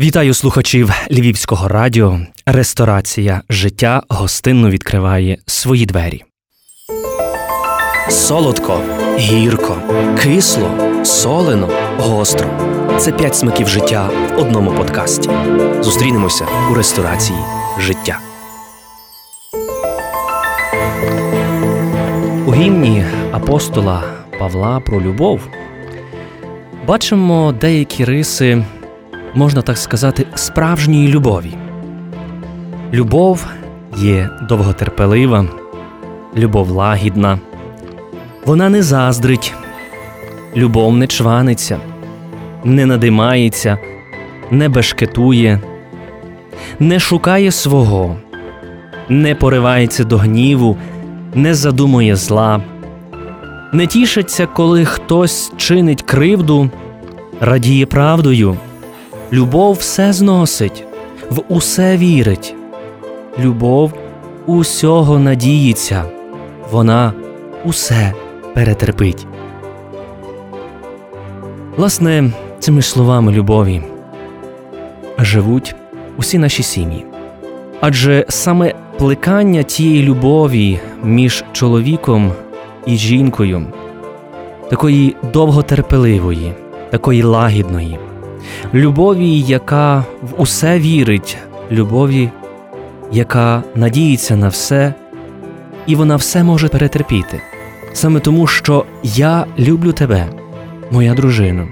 Вітаю слухачів Львівського радіо. Ресторація життя гостинно відкриває свої двері. Солодко, гірко, кисло, солено, гостро. Це п'ять смаків життя в одному подкасті. Зустрінемося у ресторації життя. У гімні апостола Павла про любов бачимо деякі риси можна так сказати, справжньої любові. Любов є довготерпелива, любов лагідна, вона не заздрить, любов не чваниться, не надимається, не бешкетує, не шукає свого, не поривається до гніву, не задумує зла, не тішиться, коли хтось чинить кривду, радіє правдою. Любов все зносить, в усе вірить. Любов усього надіється, вона усе перетерпить. Власне, цими словами любові живуть усі наші сім'ї. Адже саме плекання тієї любові між чоловіком і жінкою, такої довготерпеливої, такої лагідної любові, яка в усе вірить, любові, яка надіється на все, і вона все може перетерпіти. Саме тому, що я люблю тебе, моя дружина.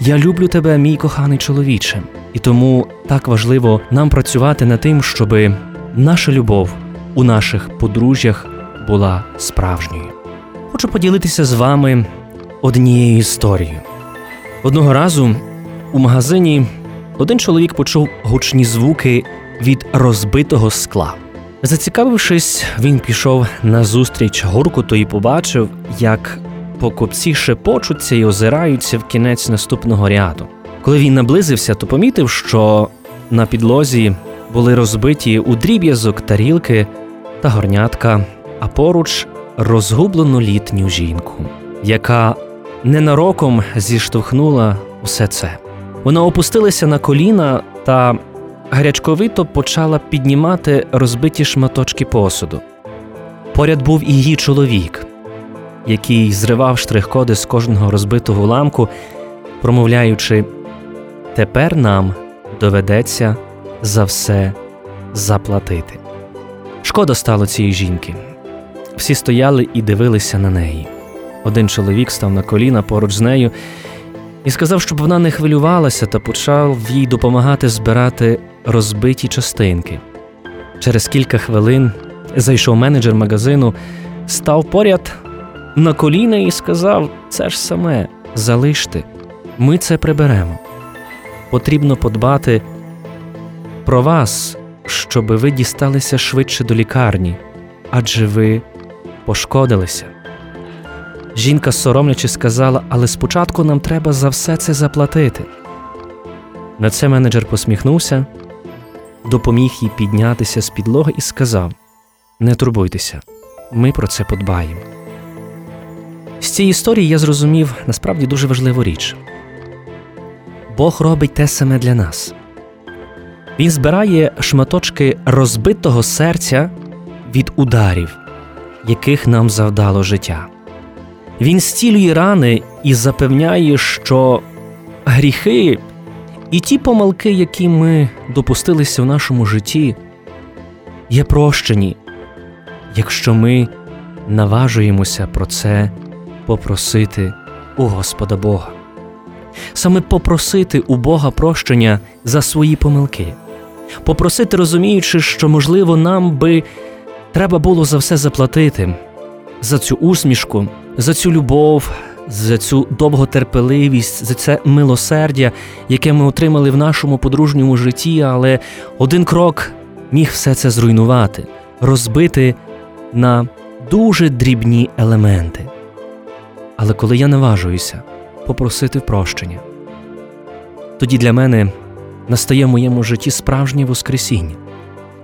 Я люблю тебе, мій коханий чоловіче, і тому так важливо нам працювати над тим, щоб наша любов у наших подружжях була справжньою. Хочу поділитися з вами однією історією. Одного разу у магазині один чоловік почув гучні звуки від розбитого скла. Зацікавившись, він пішов на зустріч гуркуту і побачив, як покупці шепочуться і озираються в кінець наступного ряду. Коли він наблизився, то помітив, що на підлозі були розбиті у дріб'язок тарілки та горнятка, а поруч розгублену літню жінку, яка ненароком зіштовхнула усе це. Вона опустилася на коліна та гарячковито почала піднімати розбиті шматочки посуду. Поряд був і її чоловік, який зривав штрих-коди з кожного розбитого ламку, промовляючи: Тепер нам доведеться за все заплатити. Шкода стало цієї жінки. Всі стояли і дивилися на неї. Один чоловік став на коліна поруч з нею і сказав, щоб вона не хвилювалася та почав їй допомагати збирати розбиті частинки. Через кілька хвилин зайшов менеджер магазину, став поряд на коліна і сказав: Це ж саме, залиште, ми це приберемо. Потрібно подбати про вас, щоб ви дісталися швидше до лікарні, адже ви пошкодилися. Жінка соромлячи сказала, але спочатку нам треба за все це заплатити. На це менеджер посміхнувся, допоміг їй піднятися з підлоги і сказав: Не турбуйтеся, ми про це подбаємо. З цієї історії я зрозумів насправді дуже важливу річ Бог робить те саме для нас. Він збирає шматочки розбитого серця від ударів, яких нам завдало життя. Він зцілює рани і запевняє, що гріхи і ті помилки, які ми допустилися в нашому житті, є прощені, якщо ми наважуємося про це попросити у Господа Бога. Саме попросити у Бога прощення за свої помилки, попросити, розуміючи, що, можливо, нам би треба було за все заплатити, за цю усмішку за цю любов, за цю довготерпеливість, за це милосердя, яке ми отримали в нашому подружньому житті, але один крок міг все це зруйнувати, розбити на дуже дрібні елементи. Але коли я наважуюся попросити прощення, тоді для мене настає в моєму житті справжнє Воскресіння.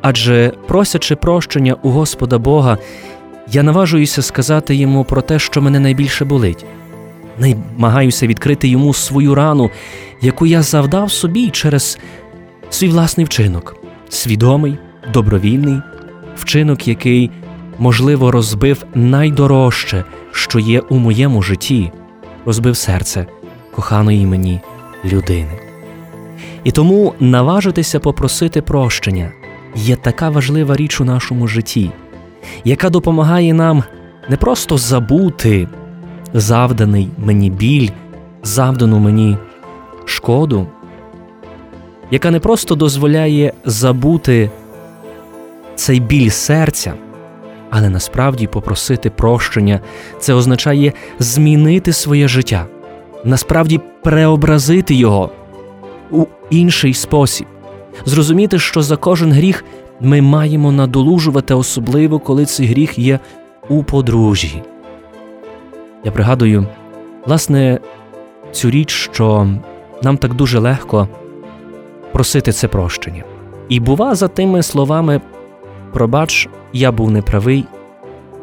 Адже просячи прощення у Господа Бога, я наважуюся сказати йому про те, що мене найбільше болить, намагаюся відкрити йому свою рану, яку я завдав собі через свій власний вчинок, свідомий, добровільний вчинок, який, можливо, розбив найдорожче, що є у моєму житті, розбив серце коханої мені людини. І тому наважитися попросити прощення є така важлива річ у нашому житті, яка допомагає нам не просто забути завданий мені біль, завдану мені шкоду, яка не просто дозволяє забути цей біль серця, але насправді попросити прощення. Це означає змінити своє життя, насправді преобразити його у інший спосіб, зрозуміти, що за кожен гріх ми маємо надолужувати, особливо коли цей гріх є у подружжі. Я пригадую, власне, цю річ, що нам так дуже легко просити це прощення. І бува за тими словами Пробач, я був неправий,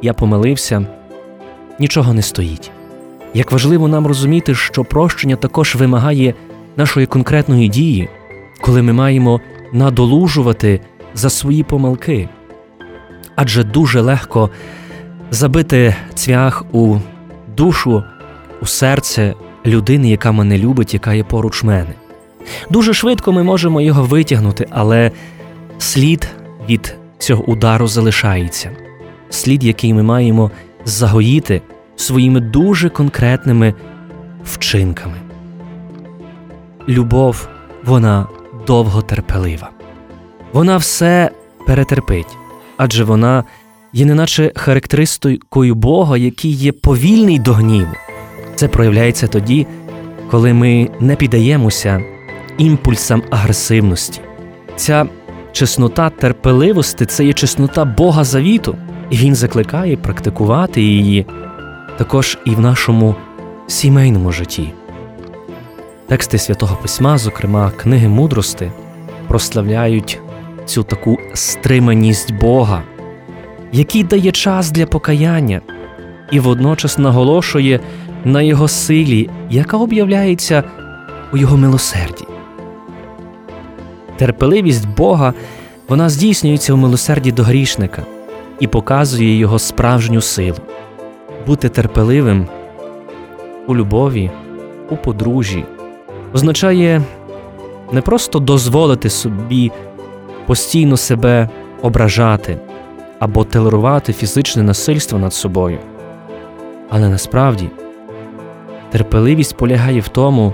я помилився, нічого не стоїть. Як важливо нам розуміти, що прощення також вимагає нашої конкретної дії, коли ми маємо надолужувати за свої помилки. Адже дуже легко забити цвях у душу, у серце людини, яка мене любить, яка є поруч мене. Дуже швидко ми можемо його витягнути, але слід від цього удару залишається, слід, який ми маємо загоїти своїми дуже конкретними вчинками. Любов, вона довготерпелива, вона все перетерпить, адже вона є неначе характеристикою Бога, який є повільний до гніву. Це проявляється тоді, коли ми не піддаємося імпульсам агресивності. Ця чеснота терпеливості це є чеснота Бога завіту, і Він закликає практикувати її також і в нашому сімейному житті. Тексти святого Письма, зокрема книги мудрости, прославляють цю таку стриманість Бога, який дає час для покаяння і водночас наголошує на Його силі, яка об'являється у Його милосерді. Терпеливість Бога вона здійснюється у милосерді до грішника і показує його справжню силу. Бути терпеливим у любові, у подружжі означає не просто дозволити собі постійно себе ображати або толерувати фізичне насильство над собою. Але насправді терпеливість полягає в тому,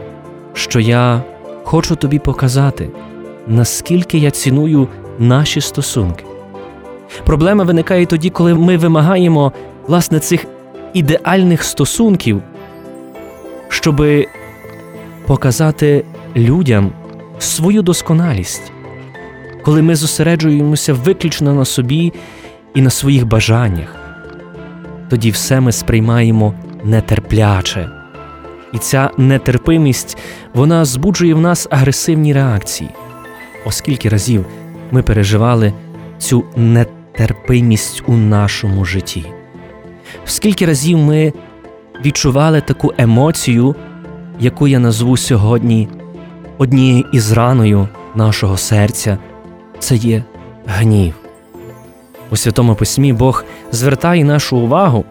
що я хочу тобі показати наскільки я ціную наші стосунки. Проблема виникає тоді, коли ми вимагаємо власне цих ідеальних стосунків, щоб показати людям свою досконалість, коли ми зосереджуємося виключно на собі і на своїх бажаннях, тоді все ми сприймаємо нетерпляче. І ця нетерпимість вона збуджує в нас агресивні реакції оскільки разів ми переживали цю нетерпимість у нашому житті, скільки разів ми відчували таку емоцію, яку я назву сьогодні однією із раною нашого серця, це є гнів. У Святому Письмі Бог звертає нашу увагу,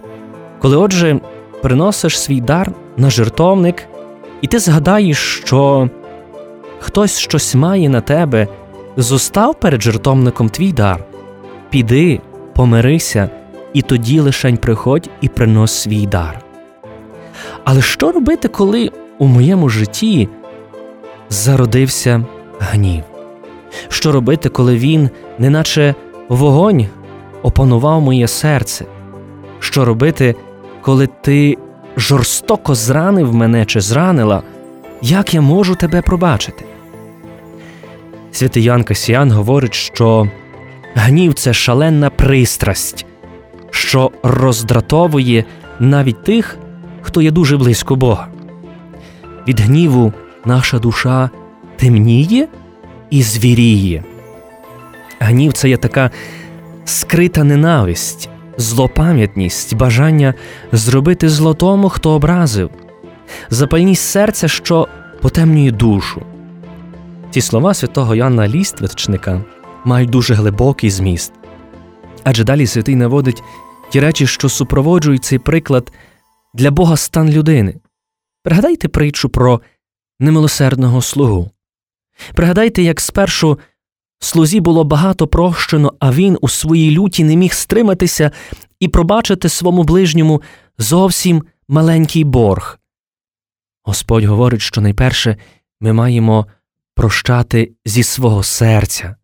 коли, отже, приносиш свій дар на жертовник, і ти згадаєш, що хтось щось має на тебе, зостав перед жертовником твій дар. Піди, помирися, і тоді лишень приходь і принос свій дар. Але що робити, коли у моєму житті зародився гнів? Що робити, коли він, неначе вогонь, опанував моє серце? Що робити, коли ти жорстоко зранив мене чи зранила? Як я можу тебе пробачити? Святий Ян Касіян говорить, що гнів це шаленна пристрасть, що роздратовує навіть тих, хто є дуже близько Бога. Від гніву наша душа темніє і звіріє. Гнів це є така скрита ненависть, злопам'ятність, бажання зробити зло тому, хто образив, запальність серця, що потемнює душу. Ці слова святого Йоанна Ліствичника мають дуже глибокий зміст. Адже далі святий наводить ті речі, що супроводжують цей приклад для Бога стан людини. Пригадайте притчу про немилосердного слугу. Пригадайте, як спершу слузі було багато прощено, а він у своїй люті не міг стриматися і пробачити своєму ближньому зовсім маленький борг. Господь говорить, що найперше ми маємо прощати зі свого серця.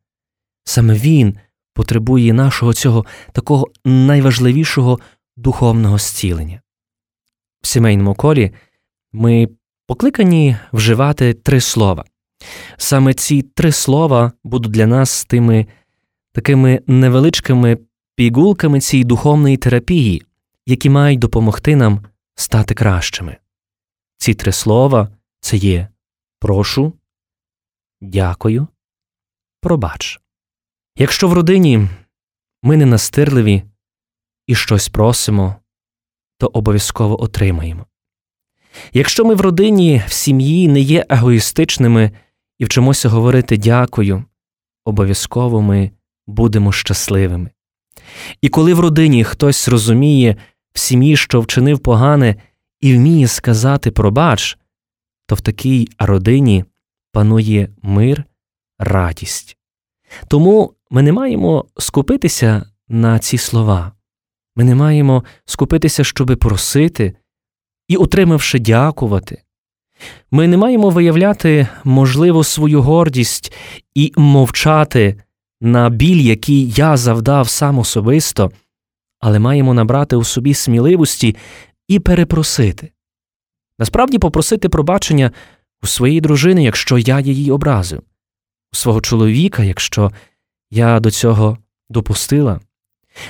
Саме Він потребує нашого цього такого найважливішого духовного зцілення. В сімейному колі ми покликані вживати три слова. Саме ці три слова будуть для нас тими такими невеличкими пігулками цієї духовної терапії, які мають допомогти нам стати кращими. Ці три слова це є прошу, дякую, пробач. Якщо в родині ми не настирливі і щось просимо, то обов'язково отримаємо. Якщо ми в родині, в сім'ї не є егоїстичними і вчимося говорити дякую, обов'язково ми будемо щасливими. І коли в родині хтось розуміє в сім'ї, що вчинив погане, і вміє сказати пробач, то в такій родині панує мир, радість. Тому ми не маємо скупитися на ці слова, ми не маємо скупитися, щоби просити і, отримавши, дякувати. Ми не маємо виявляти, можливо, свою гордість і мовчати на біль, який я завдав сам особисто, але маємо набрати у собі сміливості і перепросити. Насправді попросити пробачення у своїй дружини, якщо я її образив, у свого чоловіка, якщо я до цього допустила.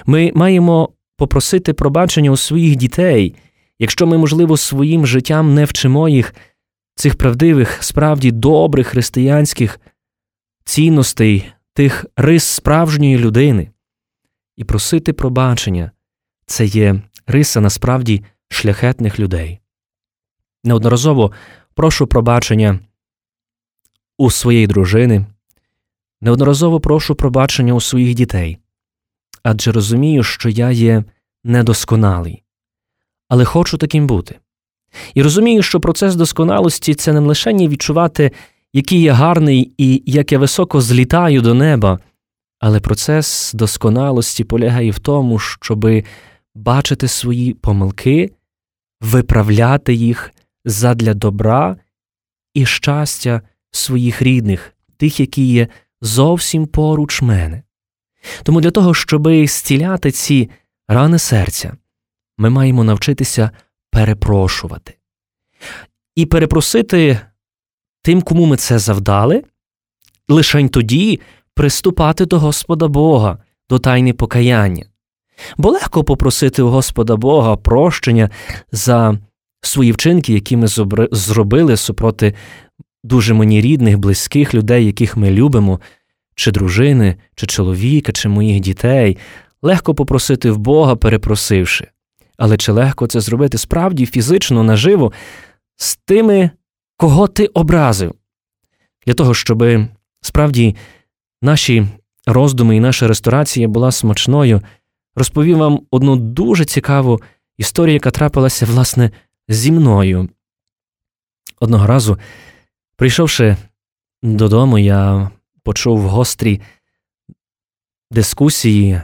Ми маємо попросити пробачення у своїх дітей, якщо ми, можливо, своїм життям не вчимо їх цих правдивих, справді добрих християнських цінностей, тих рис справжньої людини. І просити пробачення це є риса насправді шляхетних людей. Неодноразово прошу пробачення у своєї дружини, неодноразово прошу пробачення у своїх дітей, адже розумію, що я є недосконалий, але хочу таким бути. І розумію, що процес досконалості це не лише відчувати, який я гарний і як я високо злітаю до неба, але процес досконалості полягає в тому, щоби бачити свої помилки, виправляти їх задля добра і щастя своїх рідних, тих, які є зовсім поруч мене. Тому для того, щоби зціляти ці рани серця, ми маємо навчитися перепрошувати. І перепросити тим, кому ми це завдали, лишень тоді приступати до Господа Бога, до тайни покаяння. Бо легко попросити у Господа Бога прощення за свої вчинки, які ми зробили супроти дуже мені рідних, близьких людей, яких ми любимо, чи дружини, чи чоловіка, чи моїх дітей. Легко попросити в Бога, перепросивши. Але чи легко це зробити справді фізично наживо з тими, кого ти образив? Для того, щоб справді наші роздуми і наша ресторація була смачною, розповім вам одну дуже цікаву історію, яка трапилася, власне, зі мною. Одного разу, прийшовши додому, я почув гострі дискусії,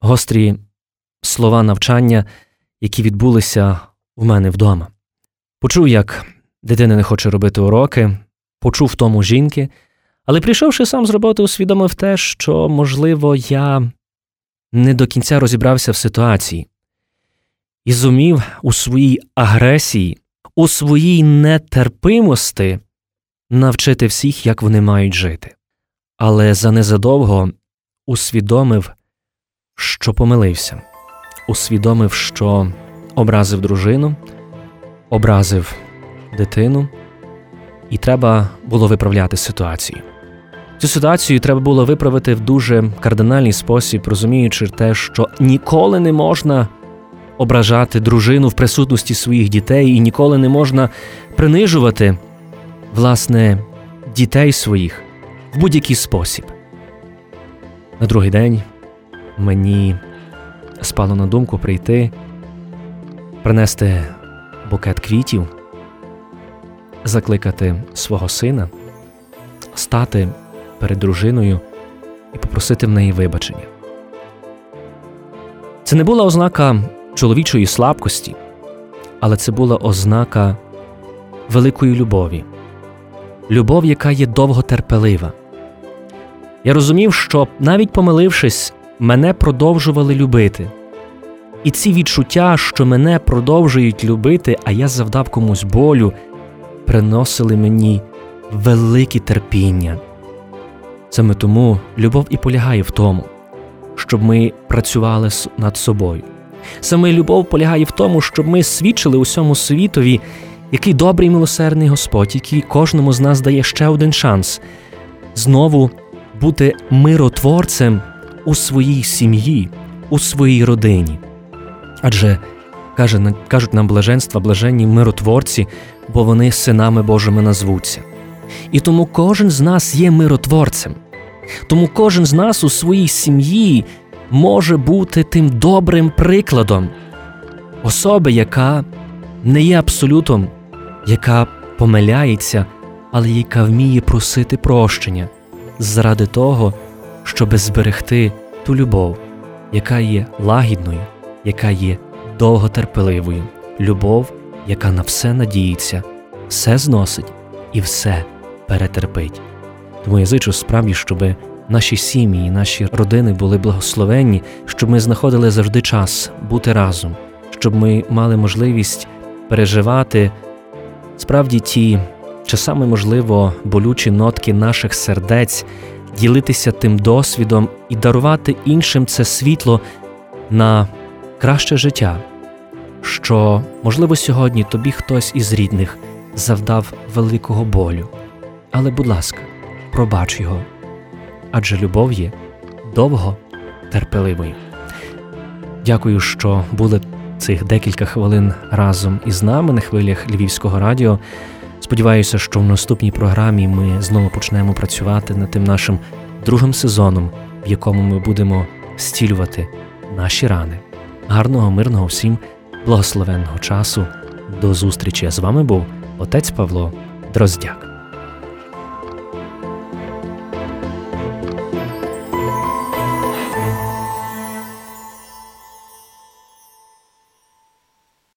гострі слова навчання, які відбулися у мене вдома. Почув, як дитина не хоче робити уроки, почув в тому жінки, але прийшовши сам з роботи, усвідомив те, що, можливо, я не до кінця розібрався в ситуації і зумів у своїй агресії, у своїй нетерпимості навчити всіх, як вони мають жити. Але занезадовго усвідомив, що помилився, усвідомив, що образив дружину, образив дитину, і треба було виправляти ситуацію. Цю ситуацію треба було виправити в дуже кардинальний спосіб, розуміючи те, що ніколи не можна ображати дружину в присутності своїх дітей, і ніколи не можна принижувати власне дітей своїх в будь-який спосіб. На другий день мені спало на думку прийти, принести букет квітів, закликати свого сина, стати перед дружиною і попросити в неї вибачення. Це не була ознака чоловічої слабкості, але це була ознака великої любові, любов, яка є довготерпелива. Я розумів, що навіть помилившись, мене продовжували любити. І ці відчуття, що мене продовжують любити, а я завдав комусь болю, приносили мені велике терпіння. Саме тому любов і полягає в тому, щоб ми працювали над собою. Саме любов полягає в тому, щоб ми свідчили усьому світові, який добрий милосердний Господь, який кожному з нас дає ще один шанс знову бути миротворцем у своїй сім'ї, у своїй родині. Адже каже, кажуть нам блаженства, блаженні миротворці, бо вони синами Божими назвуться. І тому кожен з нас є миротворцем. Тому кожен з нас у своїй сім'ї може бути тим добрим прикладом особи, яка не є абсолютом, яка помиляється, але яка вміє просити прощення заради того, щоби зберегти ту любов, яка є лагідною, яка є довготерпеливою, любов, яка на все надіється, все зносить і все перетерпить. Тому я зичу справді, щоби наші сім'ї, наші родини були благословенні, щоб ми знаходили завжди час бути разом, щоб ми мали можливість переживати справді ті часами, можливо, болючі нотки наших сердець, ділитися тим досвідом і дарувати іншим це світло на краще життя, що, можливо, сьогодні тобі хтось із рідних завдав великого болю. Але, будь ласка, пробач його адже любов є довго терпеливою. Дякую, що були цих декілька хвилин разом із нами на хвилях Львівського радіо. Сподіваюся, що в наступній програмі ми знову почнемо працювати над тим нашим другим сезоном, в якому ми будемо стілювати наші рани. Гарного, мирного всім, благословенного часу. До зустрічі! З вами був отець Павло Дроздяк.